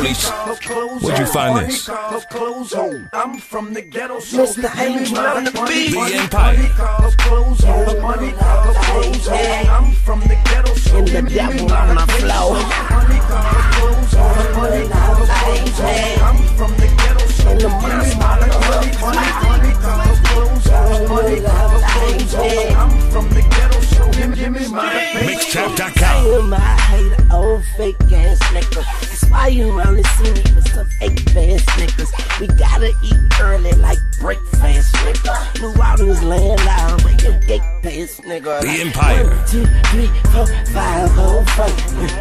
Police, where'd you find this? I'm from the ghetto, so Mr. Angel on the beat. The Empire. I'm from the ghetto, so And the devil on my flow. I'm from the ghetto, so And the monster on I'm from the ghetto, so give me my Mixtrap.com. Damn, I hate an old fake ass nigga. Why you only see me with some fake ass niggas. We gotta eat early like breakfast, nigga. New Orleans land loud, break your gate pass, nigga. The Like, Empire. One, two, three, four, five, oh.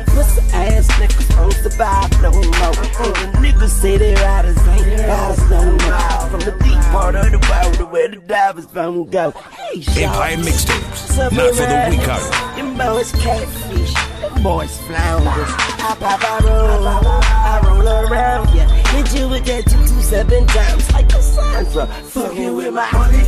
Pussy ass niggas won't survive no more. And the niggas say they riders ain't riders no more. From the deep part of the world to where the divers won't go. Hey. Empire mixtapes. Not for the weak hearted. Them boys catfish, them boys flounders. I pop, I roll, I roll around ya. Hit you with that two two seven times like Cassandra. Fucking with my money,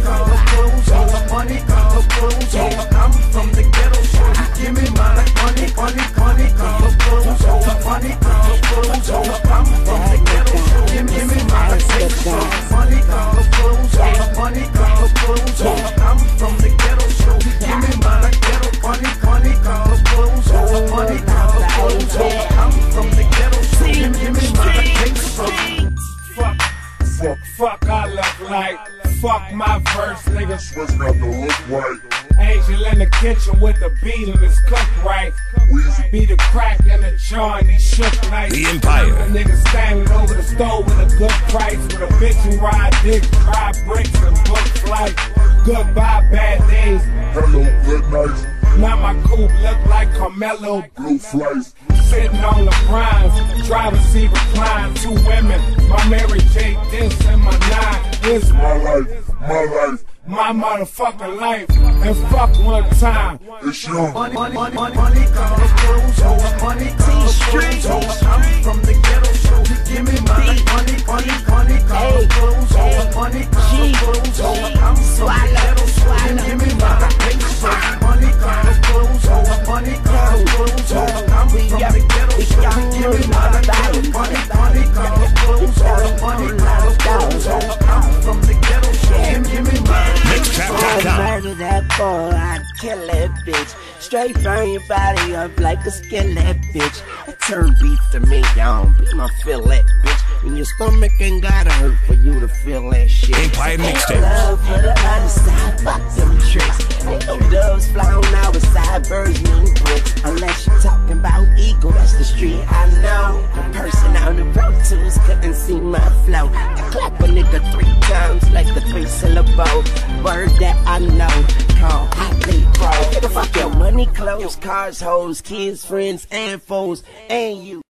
fuck, fuck, I look like. Fuck my verse, niggas. What's got to look right? Angel in the kitchen with the beat and it's cooked right. Weezy. Be the crack in the jar and he shook nice. The Empire. The nigga standing over the stove with a good price. With a bitch who ride dick, ride bricks and book flight. Goodbye, bad days. Hello, good night. Now my coupe look like Carmelo. Blue flights. Sitting on the primes, driver seat recline, two women, my Mary J. this and my nine. This My life, my life. my motherfucking life, and fuck one time. It's young. money, money, money, money, clothes, money, clothes. I'm from the ghetto, so give me my money, money, money, clothes, money, clothes. I'm from I kill that bitch. Straight burn your body up like a skillet, bitch. I turn beef to me, y'all. Be my fillet, bitch. And your stomach ain't gotta hurt for you to feel that shit. Empire mixtapes. Love for the other side, fuck them tricks. Ain't no doves fly on our side, birds mean bricks. Unless you talking about eagle, that's the street I know. The person on the Pro Tools couldn't see my flow. I clap a nigga three times like the three syllable word that I know. Money, clothes, cars, hoes, kids, friends, and foes, and you.